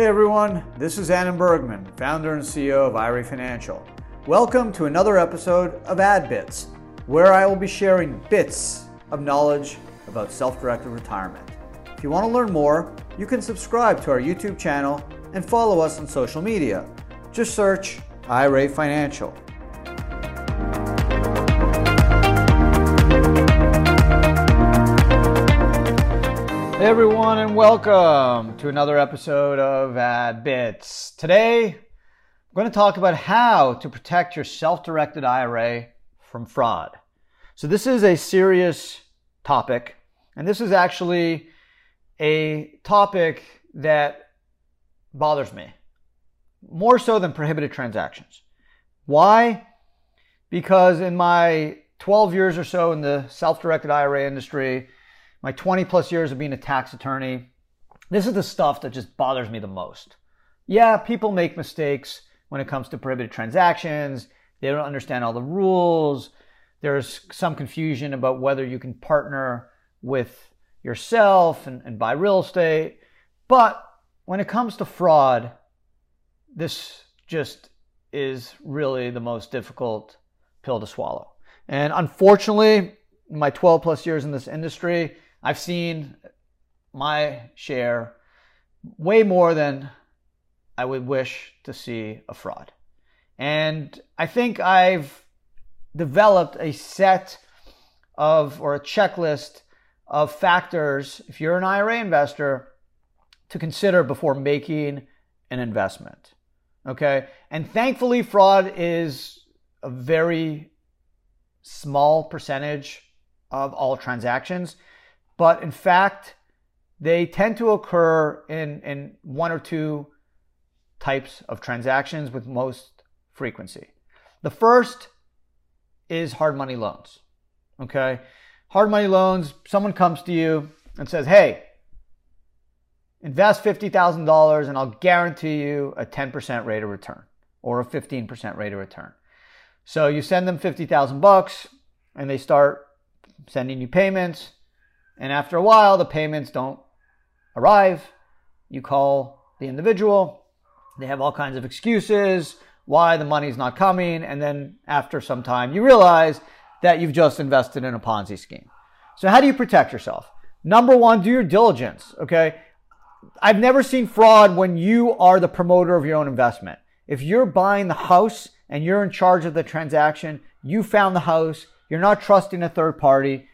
Hey everyone, this is Adam Bergman, founder and CEO of IRA Financial. Welcome to another episode of Ad Bits, where I will be sharing bits of knowledge about self directed retirement. If you want to learn more, you can subscribe to our YouTube channel and follow us on social media. Just search IRA Financial. Hey everyone, and welcome to another episode of Ad Bits. Today, I'm going to talk about how to protect your self directed IRA from fraud. So, this is a serious topic, and this is actually a topic that bothers me more so than prohibited transactions. Why? Because in my 12 years or so in the self directed IRA industry, my 20 plus years of being a tax attorney, this is the stuff that just bothers me the most. Yeah, people make mistakes when it comes to prohibited transactions. They don't understand all the rules. There's some confusion about whether you can partner with yourself and, and buy real estate. But when it comes to fraud, this just is really the most difficult pill to swallow. And unfortunately, my 12 plus years in this industry, I've seen my share way more than I would wish to see a fraud. And I think I've developed a set of or a checklist of factors if you're an IRA investor to consider before making an investment. Okay? And thankfully fraud is a very small percentage of all transactions but in fact, they tend to occur in, in one or two types of transactions with most frequency. The first is hard money loans. Okay? Hard money loans, someone comes to you and says, hey, invest $50,000 and I'll guarantee you a 10% rate of return or a 15% rate of return. So you send them 50,000 bucks and they start sending you payments and after a while, the payments don't arrive. You call the individual. They have all kinds of excuses why the money's not coming. And then after some time, you realize that you've just invested in a Ponzi scheme. So how do you protect yourself? Number one, do your diligence. Okay. I've never seen fraud when you are the promoter of your own investment. If you're buying the house and you're in charge of the transaction, you found the house, you're not trusting a third party,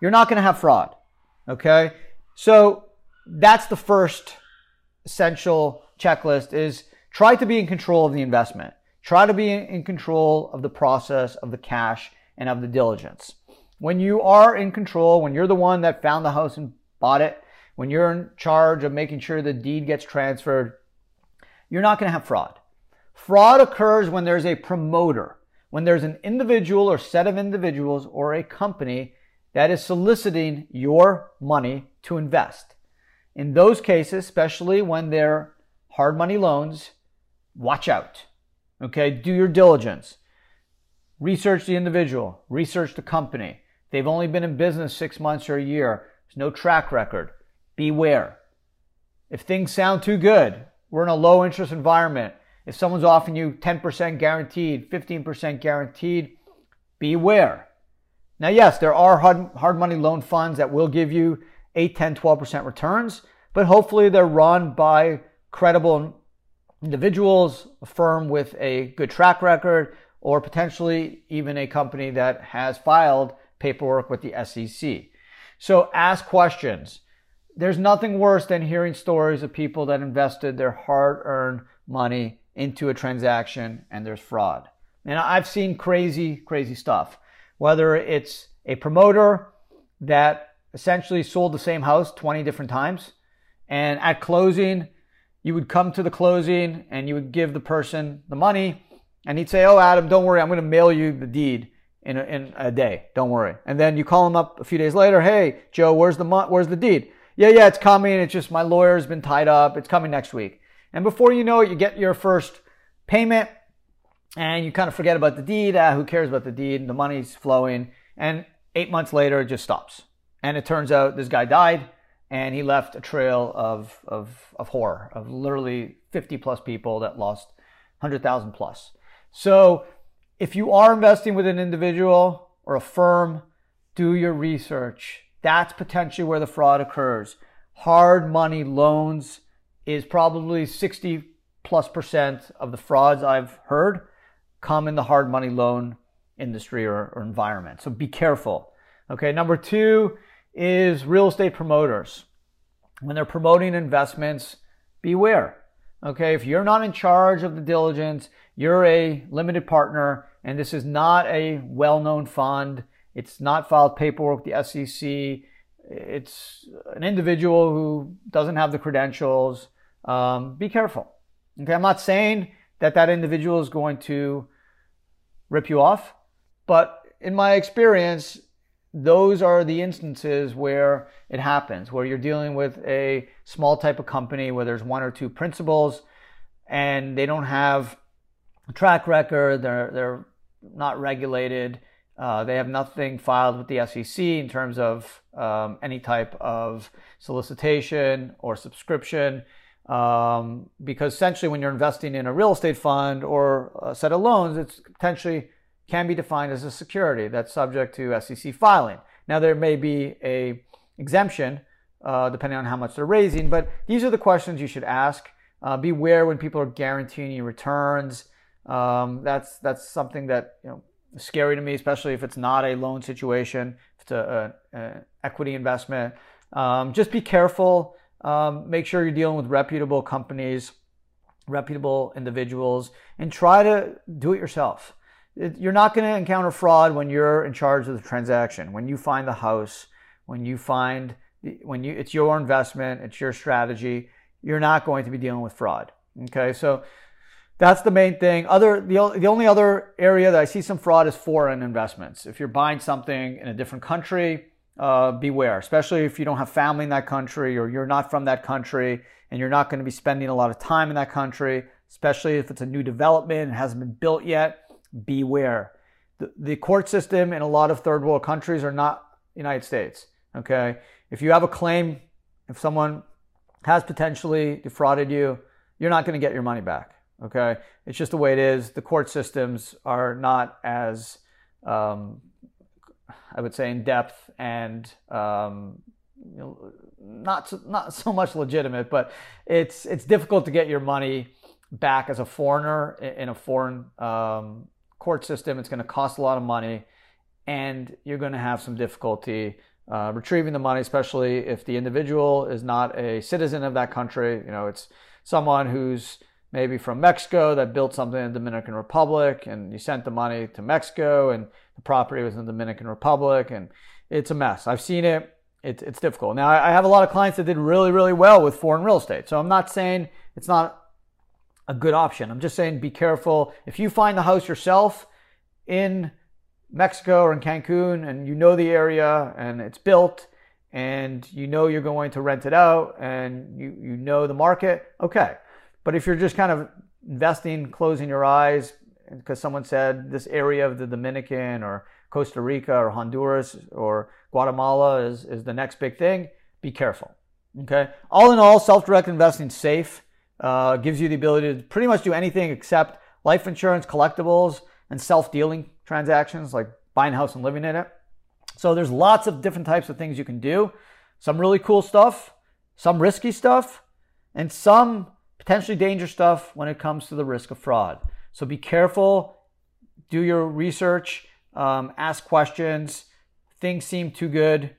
you're not going to have fraud. Okay. So that's the first essential checklist is try to be in control of the investment. Try to be in control of the process of the cash and of the diligence. When you are in control, when you're the one that found the house and bought it, when you're in charge of making sure the deed gets transferred, you're not going to have fraud. Fraud occurs when there's a promoter, when there's an individual or set of individuals or a company that is soliciting your money to invest. In those cases, especially when they're hard money loans, watch out. Okay, do your diligence. Research the individual, research the company. They've only been in business six months or a year. There's no track record. Beware. If things sound too good, we're in a low interest environment. If someone's offering you 10% guaranteed, 15% guaranteed, beware. Now, yes, there are hard, hard money loan funds that will give you 8, 10, 12% returns, but hopefully they're run by credible individuals, a firm with a good track record, or potentially even a company that has filed paperwork with the SEC. So ask questions. There's nothing worse than hearing stories of people that invested their hard earned money into a transaction and there's fraud. And I've seen crazy, crazy stuff whether it's a promoter that essentially sold the same house 20 different times. And at closing, you would come to the closing and you would give the person the money and he'd say, Oh, Adam, don't worry. I'm going to mail you the deed in a, in a day. Don't worry. And then you call him up a few days later. Hey, Joe, where's the, where's the deed? Yeah, yeah, it's coming. It's just my lawyer's been tied up. It's coming next week. And before you know it, you get your first payment and you kind of forget about the deed. Ah, who cares about the deed? The money's flowing. And eight months later, it just stops. And it turns out this guy died and he left a trail of, of, of horror, of literally 50 plus people that lost 100,000 plus. So if you are investing with an individual or a firm, do your research. That's potentially where the fraud occurs. Hard money loans is probably 60 plus percent of the frauds I've heard come in the hard money loan industry or, or environment. So be careful. Okay, number two is real estate promoters. When they're promoting investments, beware. Okay, if you're not in charge of the diligence, you're a limited partner, and this is not a well known fund, it's not filed paperwork with the SEC, it's an individual who doesn't have the credentials, um, be careful. Okay, I'm not saying that that individual is going to rip you off, but in my experience, those are the instances where it happens, where you're dealing with a small type of company where there's one or two principals and they don't have a track record, they're, they're not regulated, uh, they have nothing filed with the SEC in terms of um, any type of solicitation or subscription. Um, because essentially, when you're investing in a real estate fund or a set of loans, it's potentially can be defined as a security that's subject to SEC filing. Now, there may be a exemption uh, depending on how much they're raising, but these are the questions you should ask. Uh, beware when people are guaranteeing you returns. Um, that's that's something that you know is scary to me, especially if it's not a loan situation, if it's a, a, a equity investment. Um, just be careful. Um, make sure you're dealing with reputable companies, reputable individuals, and try to do it yourself you're not going to encounter fraud when you're in charge of the transaction. When you find the house, when you find when you it's your investment, it's your strategy, you're not going to be dealing with fraud. Okay, so that's the main thing. Other the, the only other area that I see some fraud is foreign investments. If you're buying something in a different country, uh, beware, especially if you don't have family in that country or you're not from that country and you're not going to be spending a lot of time in that country, especially if it's a new development and hasn't been built yet beware. The, the court system in a lot of third world countries are not United States. Okay. If you have a claim, if someone has potentially defrauded you, you're not going to get your money back. Okay. It's just the way it is. The court systems are not as, um, I would say, in depth and um, you know, not so, not so much legitimate, but it's it's difficult to get your money back as a foreigner in a foreign um, court system. It's going to cost a lot of money, and you're going to have some difficulty uh, retrieving the money, especially if the individual is not a citizen of that country. You know, it's someone who's maybe from Mexico that built something in the Dominican Republic, and you sent the money to Mexico, and the property was in the Dominican Republic, and it's a mess. I've seen it. It's, it's difficult. Now, I have a lot of clients that did really, really well with foreign real estate. So I'm not saying it's not a good option. I'm just saying be careful. If you find the house yourself in Mexico or in Cancun and you know the area and it's built and you know you're going to rent it out and you, you know the market, okay. But if you're just kind of investing, closing your eyes because someone said this area of the Dominican or Costa Rica or Honduras or Guatemala is, is the next big thing, be careful. Okay. All in all, self directed investing safe uh, gives you the ability to pretty much do anything except life insurance, collectibles, and self dealing transactions like buying a house and living in it. So there's lots of different types of things you can do. Some really cool stuff, some risky stuff, and some potentially dangerous stuff when it comes to the risk of fraud. So be careful, do your research, um, ask questions. Things seem too good,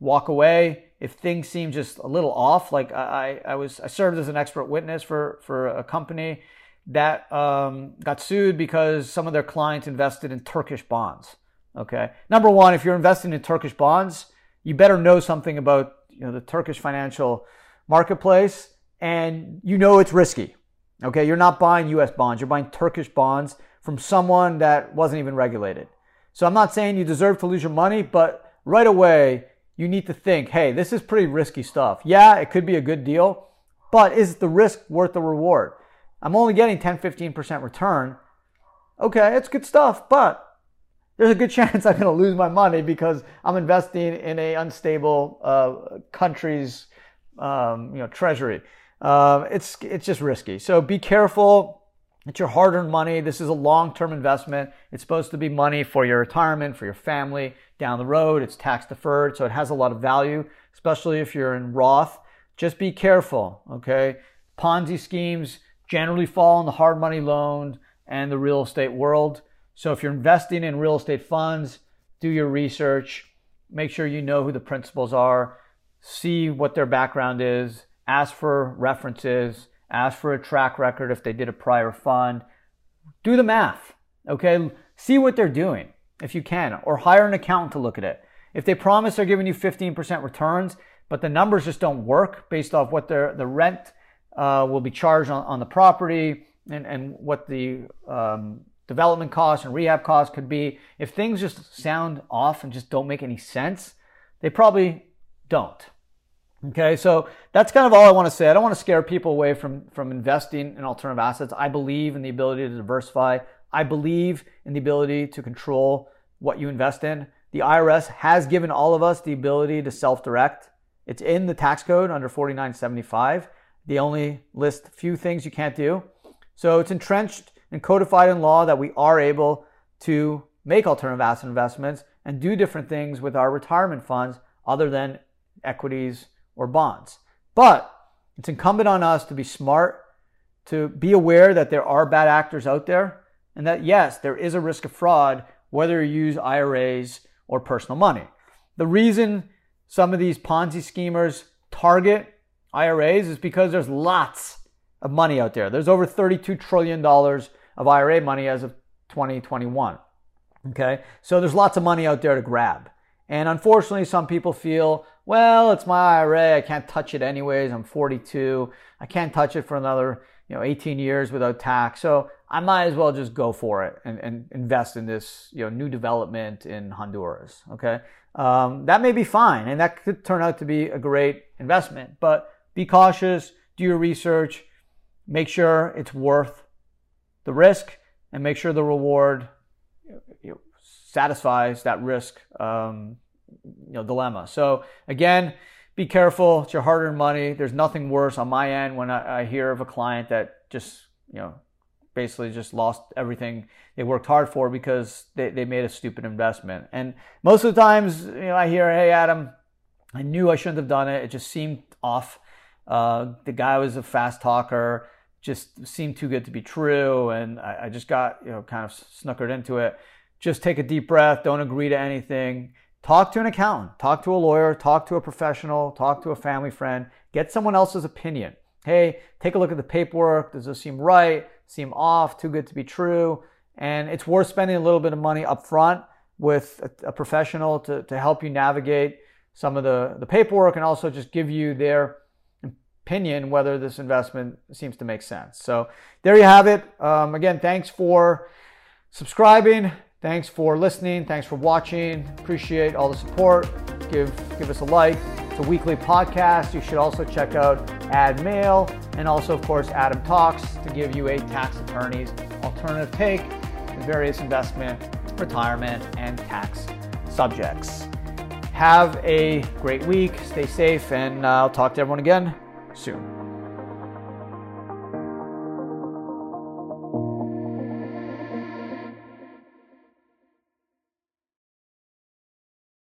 walk away if things seem just a little off, like I, I was, I served as an expert witness for, for a company that um, got sued because some of their clients invested in Turkish bonds. Okay. Number one, if you're investing in Turkish bonds, you better know something about you know, the Turkish financial marketplace and you know it's risky. Okay. You're not buying US bonds. You're buying Turkish bonds from someone that wasn't even regulated. So I'm not saying you deserve to lose your money, but right away, you need to think, hey, this is pretty risky stuff. Yeah, it could be a good deal, but is the risk worth the reward? I'm only getting 10, 15% return. Okay, it's good stuff, but there's a good chance I'm going to lose my money because I'm investing in a unstable uh, country's um, you know treasury. Uh, it's it's just risky. So be careful. It's your hard-earned money. This is a long-term investment. It's supposed to be money for your retirement, for your family down the road. It's tax deferred, so it has a lot of value, especially if you're in Roth. Just be careful, okay? Ponzi schemes generally fall in the hard money loan and the real estate world. So if you're investing in real estate funds, do your research, make sure you know who the principals are, see what their background is, ask for references, ask for a track record if they did a prior fund. Do the math, okay? See what they're doing if you can, or hire an accountant to look at it. If they promise they're giving you 15% returns, but the numbers just don't work based off what their the rent uh, will be charged on, on the property and, and what the um, development costs and rehab costs could be. If things just sound off and just don't make any sense, they probably don't. Okay, so that's kind of all I want to say. I don't want to scare people away from, from investing in alternative assets. I believe in the ability to diversify. I believe in the ability to control what you invest in. The IRS has given all of us the ability to self direct. It's in the tax code under 4975. They only list few things you can't do. So it's entrenched and codified in law that we are able to make alternative asset investments and do different things with our retirement funds other than equities or bonds. But it's incumbent on us to be smart, to be aware that there are bad actors out there, and that yes, there is a risk of fraud whether you use IRAs or personal money. The reason some of these Ponzi schemers target IRAs is because there's lots of money out there. There's over $32 trillion of IRA money as of 2021. Okay, so there's lots of money out there to grab. And unfortunately, some people feel, well, it's my IRA. I can't touch it anyways. I'm 42. I can't touch it for another, you know, 18 years without tax. So I might as well just go for it and, and invest in this, you know, new development in Honduras. Okay. Um, that may be fine. And that could turn out to be a great investment, but be cautious, do your research, make sure it's worth the risk and make sure the reward satisfies that risk um, you know dilemma. So again, be careful. It's your hard-earned money. There's nothing worse on my end when I, I hear of a client that just you know basically just lost everything they worked hard for because they, they made a stupid investment. And most of the times, you know, I hear, "Hey, Adam, I knew I shouldn't have done it. It just seemed off. Uh, the guy was a fast talker." just seemed too good to be true and I, I, just got you know kind of snookered into it just take a deep breath, don't agree to anything. Talk to an accountant, talk to a lawyer, talk to a professional, talk to a family friend, get someone else's opinion. Hey, take a look at the paperwork. Does this seem right? Seem off? Too good to be true? And it's worth spending a little bit of money up front with a, a professional to, to help you navigate some of the, the paperwork and also just give you their opinion whether this investment seems to make sense. So there you have it. Um, again, thanks for subscribing. Thanks for listening. Thanks for watching. Appreciate all the support. Give give us a like. It's a weekly podcast. You should also check out Ad Mail and also, of course, Adam Talks to give you a tax attorney's alternative take in various investment, retirement, and tax subjects. Have a great week. Stay safe, and uh, I'll talk to everyone again soon.